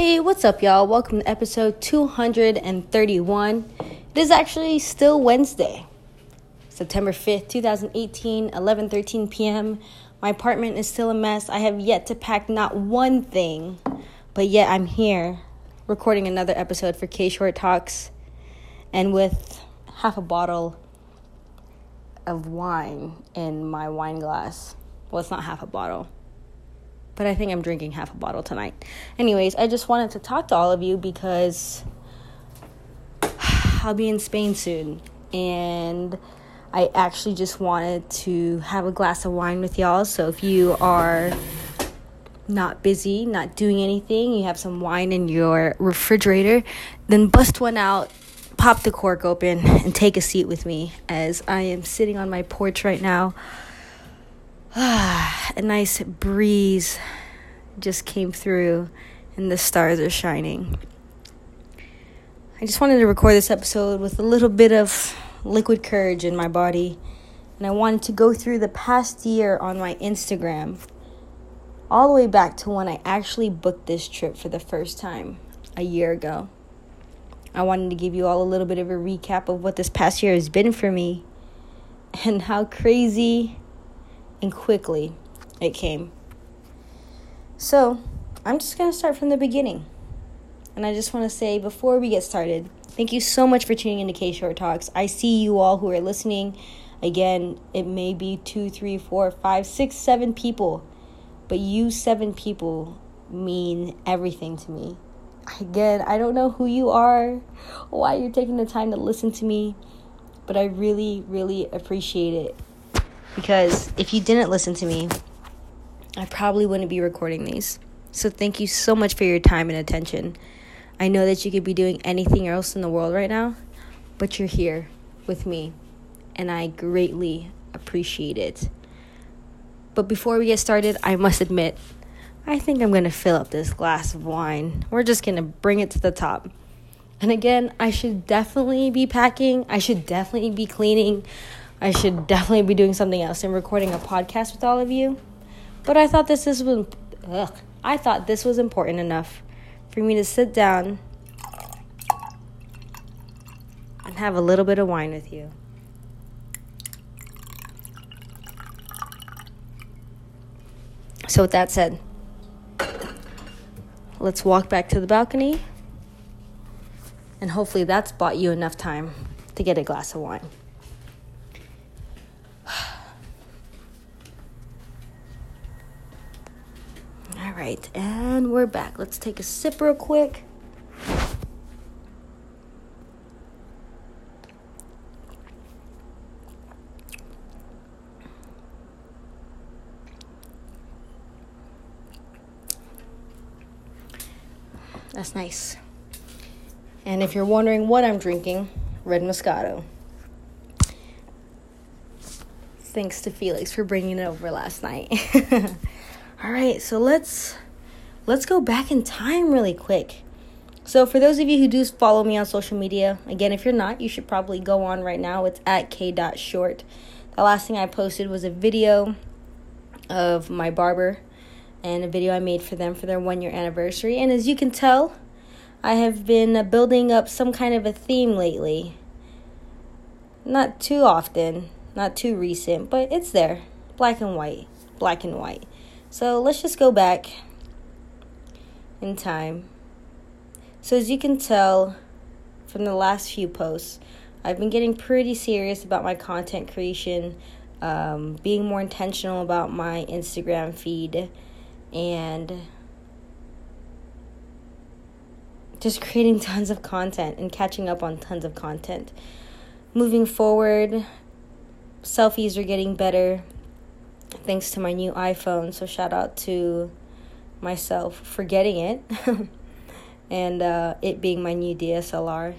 Hey, what's up, y'all? Welcome to episode 231. It is actually still Wednesday, September 5th, 2018, 11:13 p.m. My apartment is still a mess. I have yet to pack not one thing, but yet I'm here recording another episode for K Short Talks and with half a bottle of wine in my wine glass. Well, it's not half a bottle but I think I'm drinking half a bottle tonight. Anyways, I just wanted to talk to all of you because I'll be in Spain soon and I actually just wanted to have a glass of wine with y'all. So if you are not busy, not doing anything, you have some wine in your refrigerator, then bust one out, pop the cork open, and take a seat with me as I am sitting on my porch right now Ah, a nice breeze just came through and the stars are shining. I just wanted to record this episode with a little bit of liquid courage in my body. And I wanted to go through the past year on my Instagram, all the way back to when I actually booked this trip for the first time a year ago. I wanted to give you all a little bit of a recap of what this past year has been for me and how crazy and quickly it came. So, I'm just going to start from the beginning. And I just want to say before we get started, thank you so much for tuning into K Short Talks. I see you all who are listening. Again, it may be two, three, four, five, six, seven people, but you seven people mean everything to me. Again, I don't know who you are, why you're taking the time to listen to me, but I really, really appreciate it because if you didn't listen to me, I probably wouldn't be recording these. So thank you so much for your time and attention. I know that you could be doing anything else in the world right now, but you're here with me, and I greatly appreciate it. But before we get started, I must admit, I think I'm to fill up this glass of wine. We're just to bring it to the top. And again, I should definitely be packing. I should definitely be cleaning. I should definitely be doing something else and recording a podcast with all of you. But I thought this this was ugh, I thought this was important enough for me to sit down and have a little bit of wine with you. So with that said, let's walk back to the balcony and hopefully that's bought you enough time to get a glass of wine. Right, and we're back. Let's take a sip real quick. That's nice. And if you're wondering what I'm drinking, red Moscato. Thanks to Felix for bringing it over last night. All right, so let's let's go back in time really quick. So for those of you who do follow me on social media, again, if you're not, you should probably go on right now. It's at k.short. The last thing I posted was a video of my barber and a video I made for them for their one year anniversary. And as you can tell, I have been building up some kind of a theme lately. Not too often, not too recent, but it's there. Black and white. Black and white. So let's just go back in time. So, as you can tell from the last few posts, I've been getting pretty serious about my content creation, um, being more intentional about my Instagram feed, and just creating tons of content and catching up on tons of content. Moving forward, selfies are getting better thanks to my new iPhone. So shout out to myself for getting it and uh, it being my new DSLR.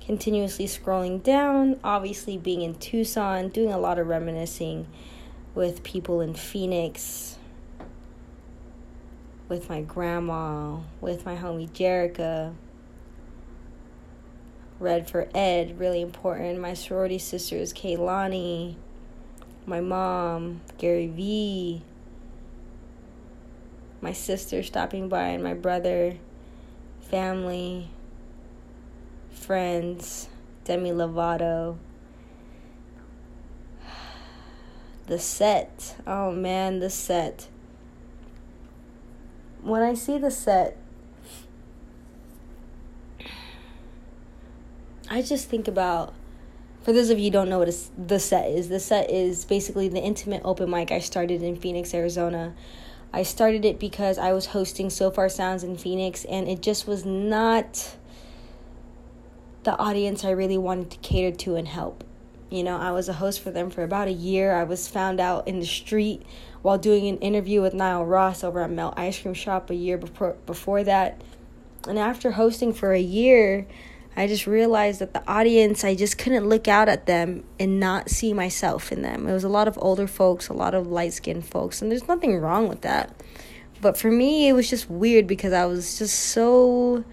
Continuously scrolling down, obviously being in Tucson, doing a lot of reminiscing with people in Phoenix, with my grandma, with my homie Jerica. Red for Ed, really important. My sorority sisters, Kaylani, my mom, Gary Vee, my sister stopping by, and my brother. family, friends, Demi Lovato. The set. Oh man, the set. When I see the set, I just think about for those of you don't know what the set is, the set is basically the intimate open mic I started in Phoenix, Arizona. I started it because I was hosting Sofar Sounds in Phoenix, and it just was not the audience I really wanted to cater to and help. You know, I was a host for them for about a year. I was found out in the street while doing an interview with Niall Ross over at Melt Ice Cream Shop a year before before that. And after hosting for a year, I just realized that the audience, I just couldn't look out at them and not see myself in them. It was a lot of older folks, a lot of light skinned folks, and there's nothing wrong with that. But for me, it was just weird because I was just so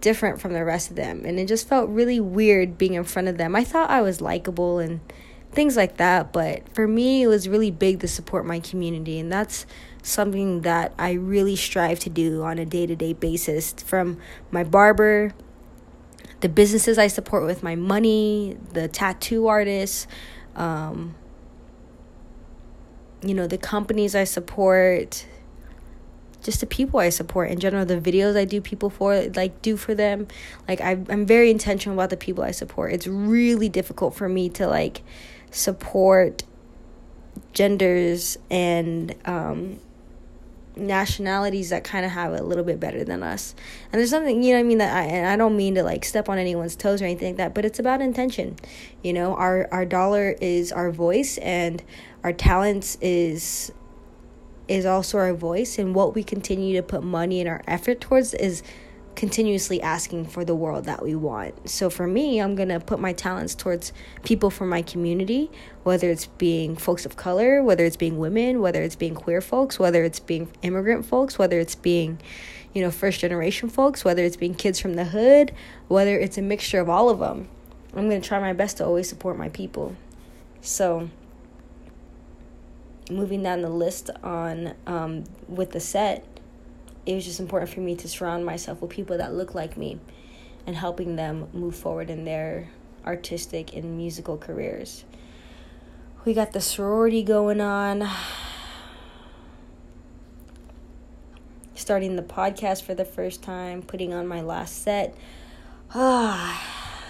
different from the rest of them. And it just felt really weird being in front of them. I thought I was likable and things like that. But for me, it was really big to support my community. And that's something that I really strive to do on a day to day basis from my barber, the businesses I support with my money, the tattoo artists, um, you know, the companies I support, just the people I support in general, the videos I do people for, like do for them. Like I, I'm very intentional about the people I support. It's really difficult for me to like support genders and um, nationalities that kind of have it a little bit better than us. And there's something, you know I mean, that I, and I don't mean to like step on anyone's toes or anything like that, but it's about intention. You know, our, our dollar is our voice and our talents is is also our voice and what we continue to put money and our effort towards is continuously asking for the world that we want. So for me, I'm going to put my talents towards people from my community, whether it's being folks of color, whether it's being women, whether it's being queer folks, whether it's being immigrant folks, whether it's being, you know, first generation folks, whether it's being kids from the hood, whether it's a mixture of all of them. I'm going to try my best to always support my people. So, moving down the list on um, with the set, it was just important for me to surround myself with people that look like me and helping them move forward in their artistic and musical careers. We got the sorority going on. Starting the podcast for the first time, putting on my last set. Ah,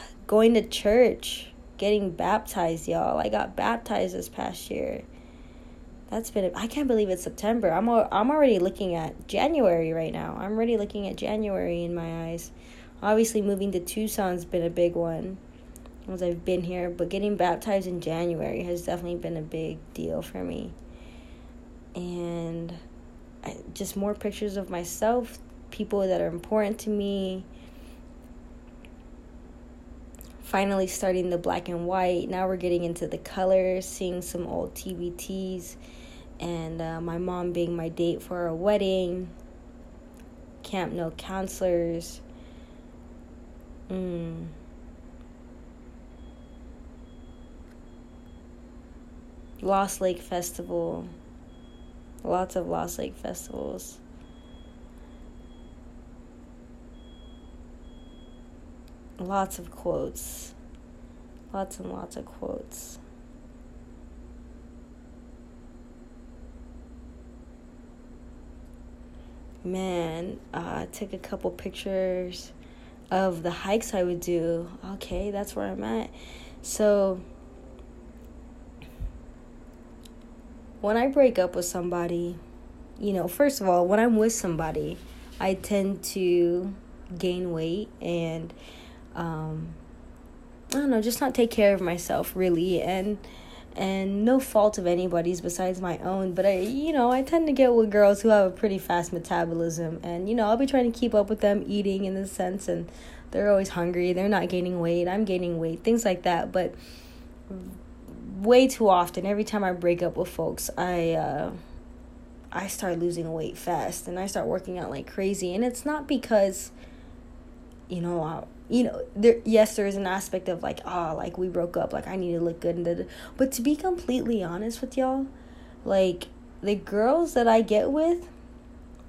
going to church, getting baptized, y'all. I got baptized this past year. That's been I can't believe it's September. I'm I'm already looking at January right now. I'm already looking at January in my eyes. Obviously moving to Tucson's been a big one as I've been here, but getting baptized in January has definitely been a big deal for me. And I, just more pictures of myself, people that are important to me. Finally starting the black and white. Now we're getting into the colors, seeing some old TBTs and uh, my mom being my date for a wedding, Camp No Counselors. Mm. Lost Lake Festival. Lots of Lost Lake festivals. Lots of quotes. Lots and lots of quotes. Man, uh, took a couple pictures of the hikes I would do. Okay, that's where I'm at. So, when I break up with somebody, you know, first of all, when I'm with somebody, I tend to gain weight and, um, I don't know, just not take care of myself really. And, and no fault of anybody's besides my own but i you know i tend to get with girls who have a pretty fast metabolism and you know i'll be trying to keep up with them eating in the sense and they're always hungry they're not gaining weight i'm gaining weight things like that but way too often every time i break up with folks i uh i start losing weight fast and i start working out like crazy and it's not because you know you know there yes there is an aspect of like ah oh, like we broke up like i need to look good and da, da. but to be completely honest with y'all like the girls that i get with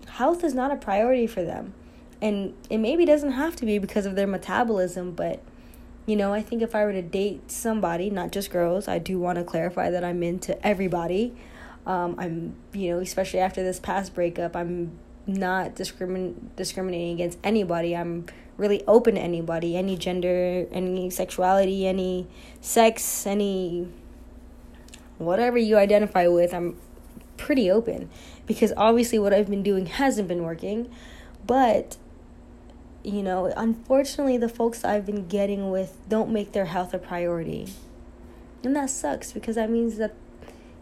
health is not a priority for them And it maybe doesn't have to be because of their metabolism, but you know, I think if I were to date somebody, not just girls, I do want to clarify that I'm into everybody. Um, I'm, you know, especially after this past breakup, I'm not discrimin- discriminating against anybody. I'm really open to anybody, any gender, any sexuality, any sex, any whatever you identify with. I'm pretty open because obviously what I've been doing hasn't been working. But, you know, unfortunately, the folks I've been getting with don't make their health a priority. And that sucks because that means that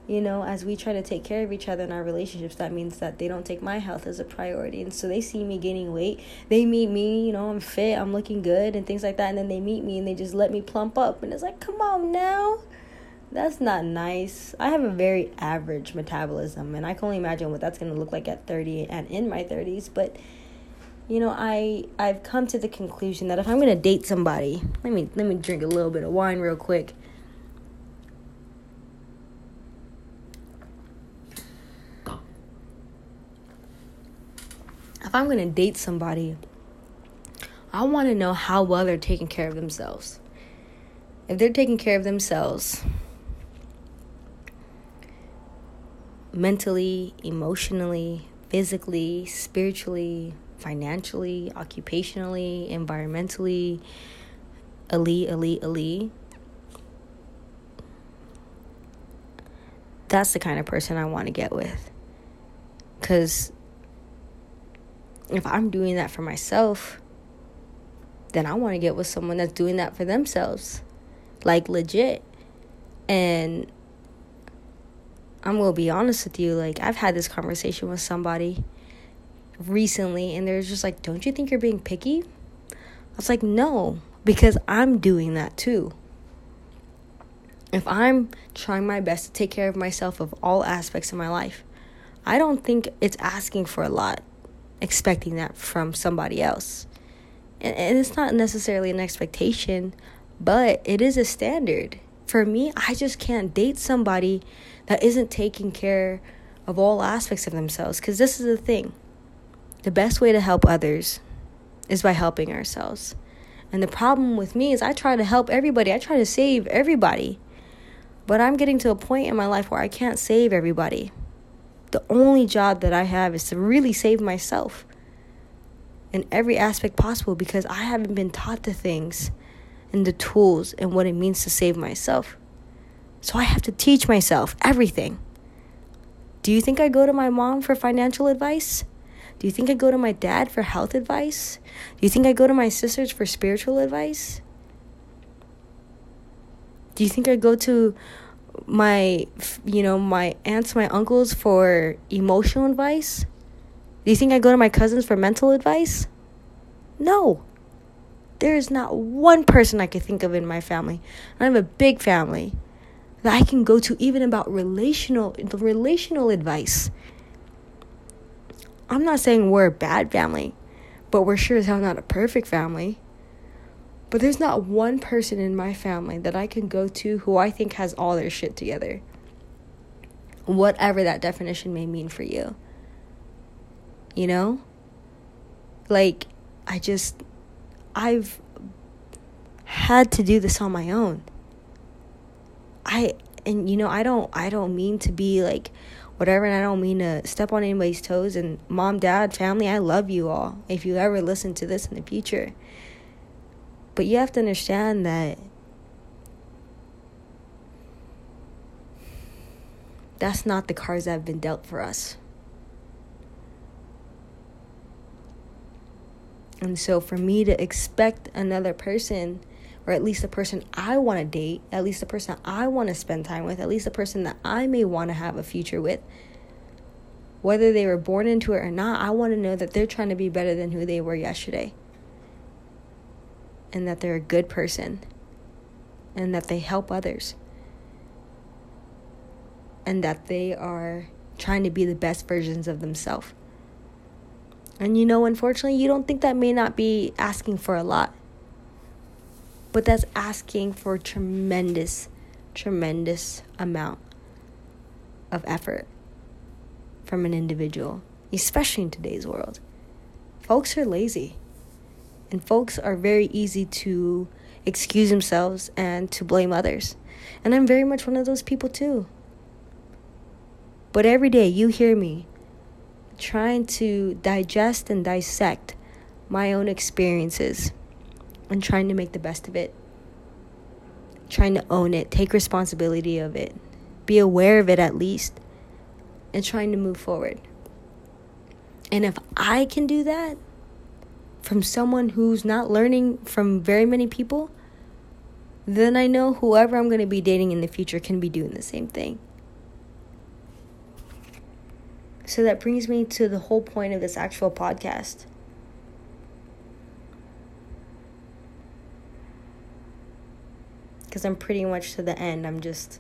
you know, as we try to take care of each other in our relationships, that means that they don't take my health as a priority. And so they see me gaining weight. They meet me, you know, I'm fit, I'm looking good, and things like that. And then they meet me and they just let me plump up. And it's like, come on now. That's not nice. I have a very average metabolism, and I can only imagine what that's going to look like at 30 and in my 30s. But, you know, I, I've come to the conclusion that if I'm going to date somebody, let me, let me drink a little bit of wine real quick if I'm going to date somebody, I want to know how well they're taking care of themselves. If they're taking care of themselves mentally, emotionally, physically, spiritually, financially, occupationally, environmentally, elite, elite, elite. That's the kind of person I want to get with. Because if I'm doing that for myself, then I want to get with someone that's doing that for themselves. Like legit. And I'm going to be honest with you, like I've had this conversation with somebody recently and they're just like, "Don't you think you're being picky?" I was like, "No, because I'm doing that too." If I'm trying my best to take care of myself of all aspects of my life, I don't think it's asking for a lot expecting that from somebody else. And, and it's not necessarily an expectation, but it is a standard. For me, I just can't date somebody that isn't taking care of all aspects of themselves. Because this is the thing the best way to help others is by helping ourselves. And the problem with me is I try to help everybody, I try to save everybody. But I'm getting to a point in my life where I can't save everybody the only job that I have is to really save myself in every aspect possible because I haven't been taught the things and the tools and what it means to save myself. So I have to teach myself everything. Do you think I go to my mom for financial advice? Do you think I go to my dad for health advice? Do you think I go to my sisters for spiritual advice? Do you think I go to my you know my aunts my uncles for emotional advice? Do you think i go to my cousins for mental advice? No. There is not one person i could think of in my family. I have a big family that i can go to even about relational relational advice. I'm not saying we're a bad family but we're sure as hell not a perfect family but there's not one person in my family that I can go to who I think has all their shit together. Whatever that definition may mean for you. You know? Like, I just, I've had to do this on my own. I, and you know, I don't, I don't mean to be like, whatever and I don't mean to step on anybody's toes and mom, dad, family, I love you all. If you ever listen to this in the future. But you have to understand that that's not the cards that have been dealt for us. And so for me to expect another person, or at least the person I want to date, at least the person I want to spend time with, at least the person that I may want to have a future with, whether they were born into it or not, I want to know that they're trying to be better than who they were yesterday and that they're a good person and that they help others and that they are trying to be the best versions of themselves. And you know, unfortunately, you don't think that may not be asking for a lot. But that's asking for a tremendous, tremendous amount of effort from an individual, especially in today's world. folks are lazy. And folks are very easy to excuse themselves and to blame others. And I'm very much one of those people too. But every day you hear me trying to digest and dissect my own experiences and trying to make the best of it. Trying to own it, take responsibility of it, be aware of it at least, and trying to move forward. And if I can do that from someone who's not learning from very many people, then I know whoever I'm going to be dating in the future can be doing the same thing. So that brings me to the whole point of this actual podcast. Because I'm pretty much to the end. I'm just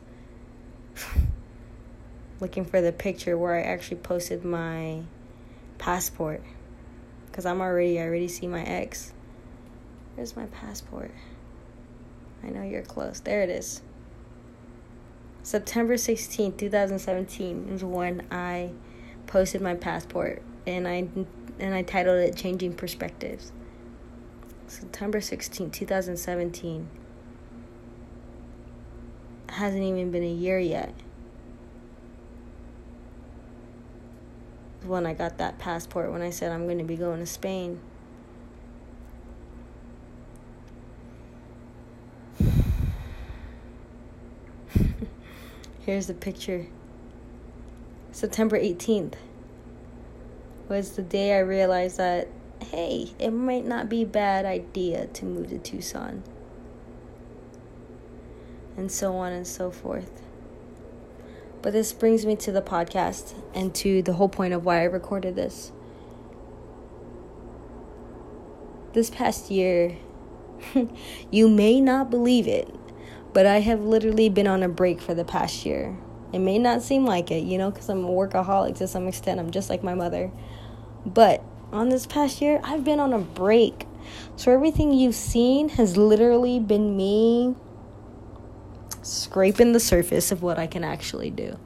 looking for the picture where I actually posted my passport. Because I'm already, I already see my ex. Where's my passport? I know you're close. There it is. September 16, 2017 is when I posted my passport and I and I titled it Changing Perspectives. September 16, 2017. Hasn't even been a year yet. When I got that passport, when I said I'm going to be going to Spain. Here's the picture. September 18th was the day I realized that, hey, it might not be a bad idea to move to Tucson. And so on and so forth. But this brings me to the podcast and to the whole point of why I recorded this. This past year, you may not believe it, but I have literally been on a break for the past year. It may not seem like it, you know, because I'm a workaholic to some extent. I'm just like my mother. But on this past year, I've been on a break. So everything you've seen has literally been me scraping the surface of what I can actually do.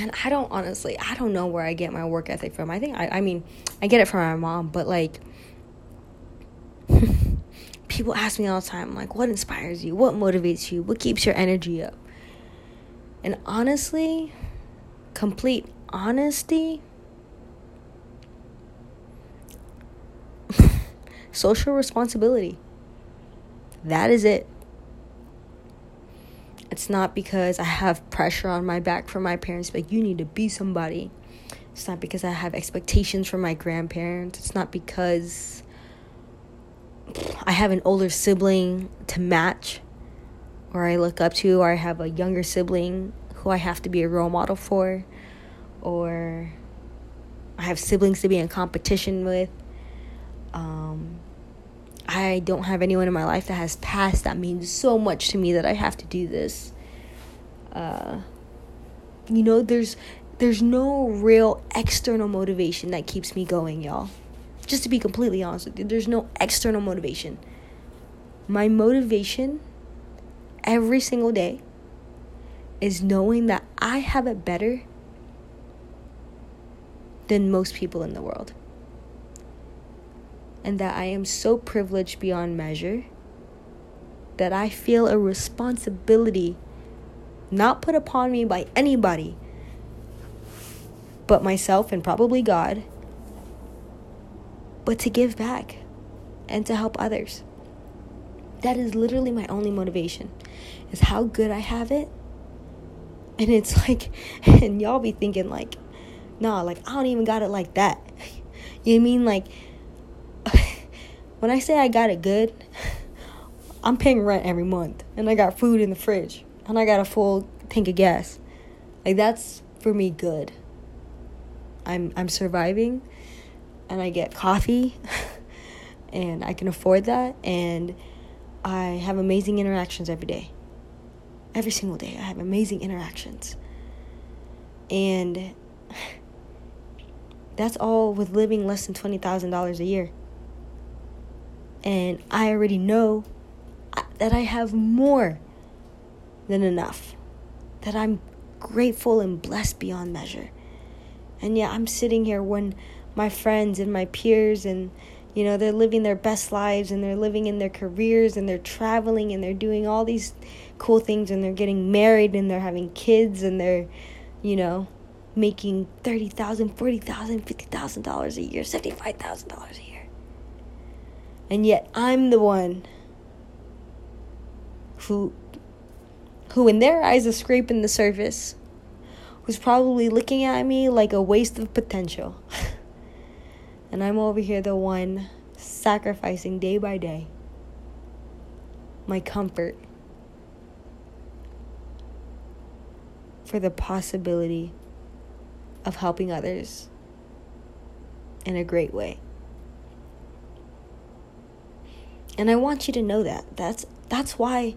and I don't honestly, I don't know where I get my work ethic from. I think I, I mean, I get it from my mom, but like, people ask me all the time, like, what inspires you? What motivates you? What keeps your energy up? And honestly, complete honesty, social responsibility. That is it. It's not because I have pressure on my back from my parents, like, you need to be somebody. It's not because I have expectations from my grandparents. It's not because I have an older sibling to match or I look up to, or I have a younger sibling who I have to be a role model for, or I have siblings to be in competition with. Um, I don't have anyone in my life that has passed that means so much to me that I have to do this. Uh, you know, there's there's no real external motivation that keeps me going, y'all. Just to be completely honest with you, there's no external motivation. My motivation every single day is knowing that I have it better than most people in the world and that I am so privileged beyond measure that I feel a responsibility not put upon me by anybody but myself and probably God, but to give back and to help others. That is literally my only motivation is how good I have it. And it's like, and y'all be thinking like, nah, like I don't even got it like that. You mean? Like, when I say I got it good, I'm paying rent every month and I got food in the fridge and I got a full tank of gas. Like that's for me good. I'm I'm surviving and I get coffee and I can afford that and I have amazing interactions every day. Every single day I have amazing interactions. And that's all with living less than $20,000 a year and I already know that I have more than enough, that I'm grateful and blessed beyond measure. And yet I'm sitting here when my friends and my peers and you know they're living their best lives and they're living in their careers and they're traveling and they're doing all these cool things and they're getting married and they're having kids and they're you know making $30,000, $40,000, $50,000 a year, $75,000 a year. And yet I'm the one who who in their eyes is scraping the surface, who's probably looking at me like a waste of potential. and I'm over here the one sacrificing day by day my comfort for the possibility of helping others in a great way. And I want you to know that. That's that's why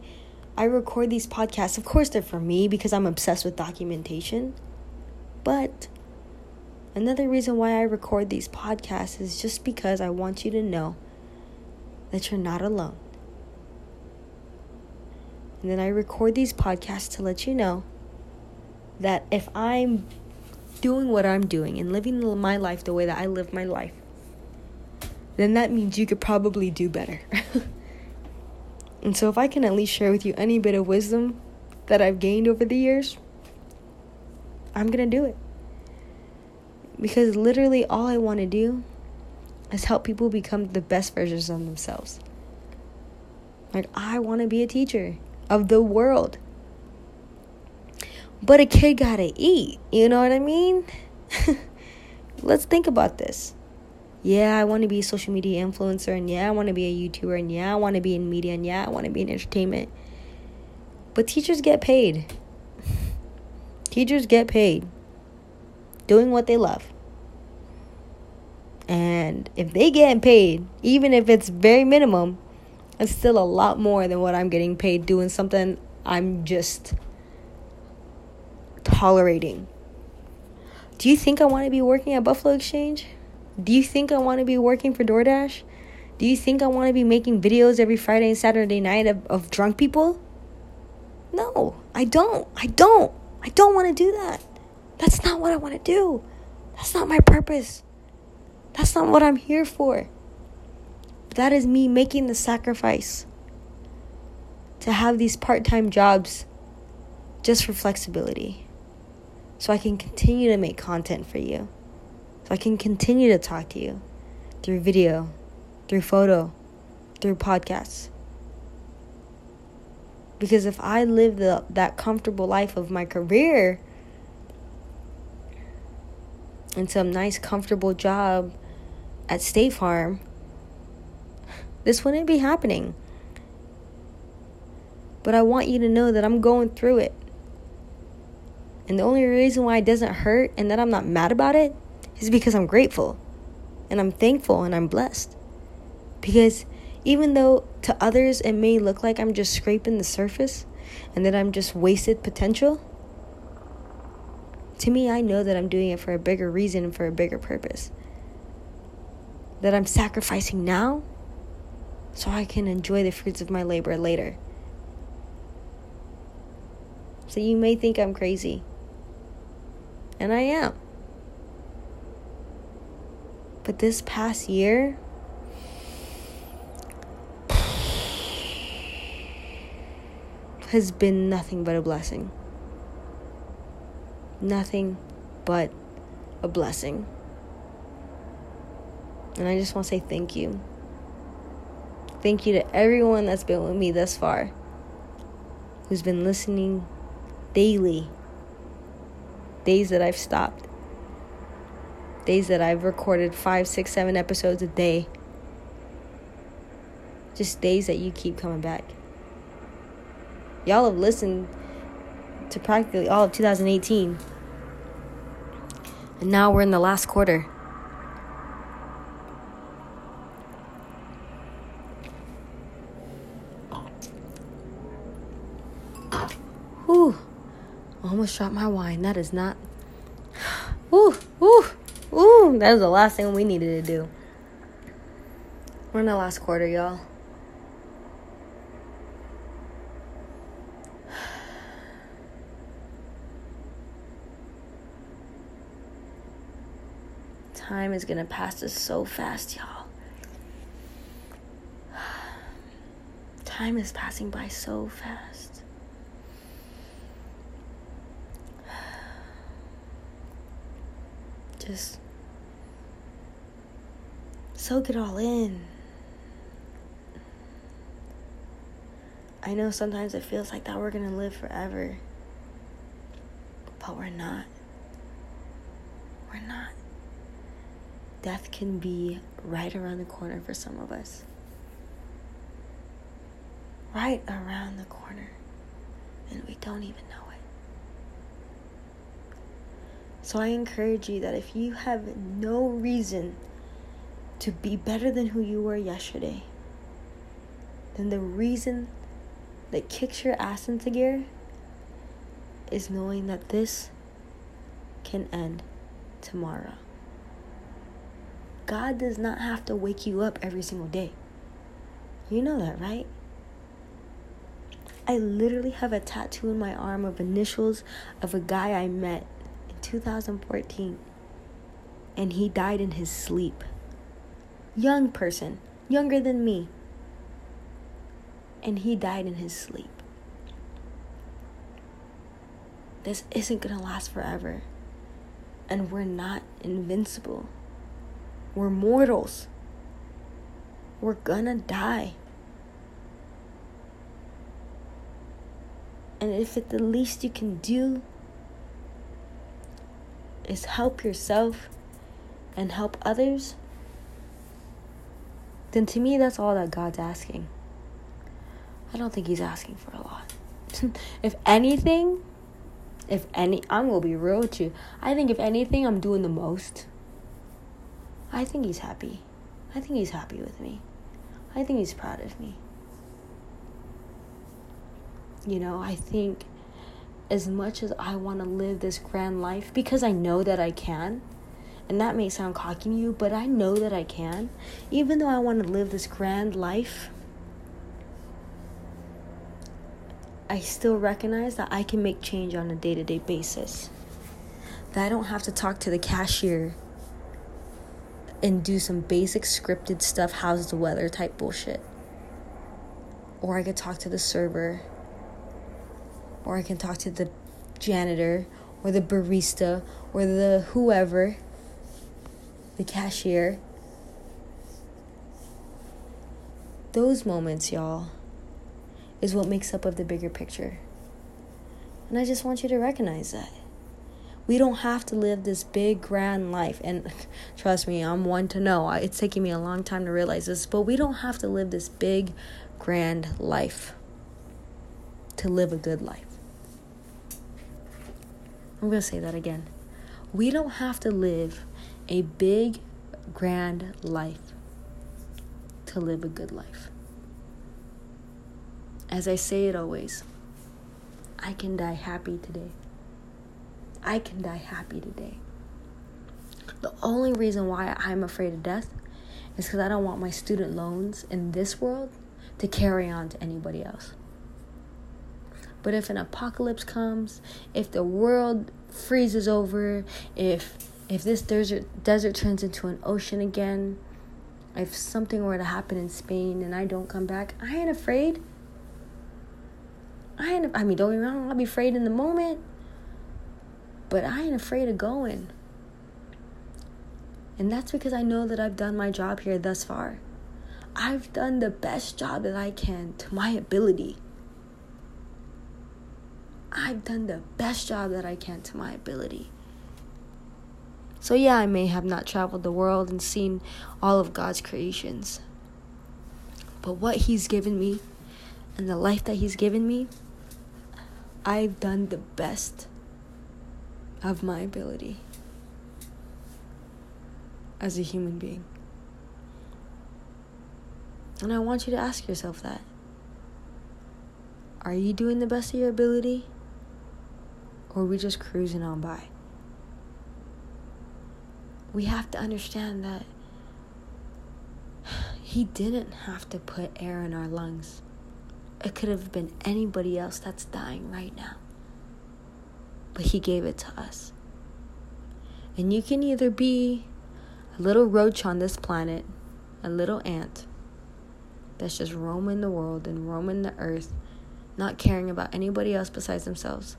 I record these podcasts. Of course they're for me because I'm obsessed with documentation. But another reason why I record these podcasts is just because I want you to know that you're not alone. And then I record these podcasts to let you know that if I'm doing what I'm doing and living my life the way that I live my life, then that means you could probably do better. and so, if I can at least share with you any bit of wisdom that I've gained over the years, I'm gonna do it. Because literally, all I want to do is help people become the best versions of themselves. Like, I want to be a teacher of the world. But a kid gotta eat. You know what I mean? Let's think about this. Yeah, I want to be a social media influencer, and yeah, I want to be a YouTuber, and yeah, I want to be in media, and yeah, I want to be in entertainment. But teachers get paid. teachers get paid doing what they love. And if they get paid, even if it's very minimum, it's still a lot more than what I'm getting paid doing something I'm just tolerating. Do you think I want to be working at Buffalo Exchange? Do you think I want to be working for DoorDash? Do you think I want to be making videos every Friday and Saturday night of, of drunk people? No, I don't. I don't. I don't want to do that. That's not what I want to do. That's not my purpose. That's not what I'm here for. That is me making the sacrifice to have these part time jobs just for flexibility so I can continue to make content for you. So I can continue to talk to you through video, through photo, through podcasts. Because if I live the, that comfortable life of my career and some nice, comfortable job at State Farm, this wouldn't be happening. But I want you to know that I'm going through it. And the only reason why it doesn't hurt and that I'm not mad about it is because I'm grateful and I'm thankful and I'm blessed. Because even though to others it may look like I'm just scraping the surface and that I'm just wasted potential, to me, I know that I'm doing it for a bigger reason and for a bigger purpose. That I'm sacrificing now so I can enjoy the fruits of my labor later. So you may think I'm crazy. And I am. But this past year, has been nothing but a blessing. Nothing but a blessing. And I just want to say thank you. Thank you to everyone that's been with me thus far, who's been listening daily days that I've stopped, days that I've recorded five, six, seven episodes a day, just days that you keep coming back. Y'all have listened to practically all of 2018, and now we're in the last quarter. almost shot my wine. That is not. Ooh, ooh, ooh. That is the last thing we needed to do. We're in the last quarter, y'all. Time is gonna pass us so fast, y'all. Time is passing by so fast. Just soak it all in. I know sometimes it feels like that we're gonna live forever, but we're not. We're not. Death can be right around the corner for some of us. Right around the corner, and we don't even know it. So I encourage you that if you have no reason to be better than who you were yesterday, then the reason that kicks your ass into gear is knowing that this can end tomorrow. God does not have to wake you up every single day. You know that, right? I literally have a tattoo in my arm of initials of a guy I met 2014. And he died in his sleep. Young person, younger than me and he died in his sleep. This isn't to last forever. And we're not invincible. We're mortals. We're gonna die. And if it the least you can do is help yourself and help others, then to me that's all that God's asking. I don't think he's asking for a lot. if anything, if any, I'm gonna be real with you. I think if anything, I'm doing the most. I think he's happy. I think he's happy with me. I think he's proud of me. You know, I think as much as I want to live this grand life, because I know that I can, and that may sound cocky to you, but I know that I can, even though I want to live this grand life I still recognize that I can make change on a day to day basis. That I don't have to talk to the cashier and do some basic scripted stuff, how's the weather type bullshit. Or I could talk to the server. Or I can talk to the janitor or the barista or the whoever, the cashier. Those moments, y'all is what makes up of the bigger picture. And I just want you to recognize that. We don't have to live this big grand life and trust me, I'm one to know. It's taking me a long time to realize this, but we don't have to live this big grand life to live a good life. I'm going to say that again. We don't have to live a big grand life to live a good life. As I say it always, I can die happy today. I can die happy today. The only reason why I'm afraid of death is because I don't want my student loans in this world to carry on to anybody else. But if an apocalypse comes, if the world freezes over, if if this desert desert turns into an ocean again, if something were to happen in Spain and I don't come back, I ain't afraid. I ain't, I mean, don't me wrong, I'll be afraid in the moment, but I ain't afraid of going. And that's because I know that I've done my job here thus far. I've done the best job that I can to my ability. I've done the best job that I can to my ability. So, yeah, I may have not traveled the world and seen all of God's creations. But what He's given me and the life that He's given me, I've done the best of my ability as a human being. And I want you to ask yourself that. Are you doing the best of your ability? Or are we just cruising on by? We have to understand that he didn't have to put air in our lungs. It could have been anybody else that's dying right now. But He gave it to us. And you can either be a little roach on this planet, a little ant that's just roaming the world and roaming the earth, not caring about anybody else besides themselves.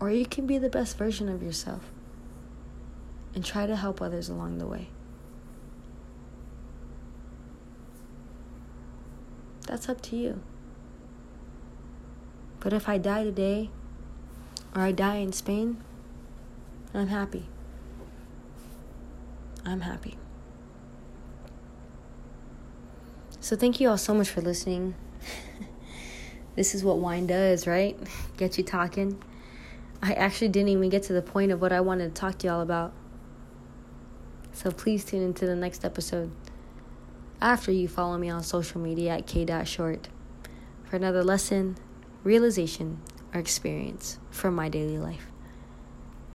Or you can be the best version of yourself and try to help others along the way. That's up to you. But if I die today, or I die in Spain, I'm happy. I'm happy. So, thank you all so much for listening. this is what wine does, right? Get you talking. I actually didn't even get to the point of what I wanted to talk to y'all about. So, please tune into the next episode after you follow me on social media at k.short for another lesson, realization, or experience from my daily life.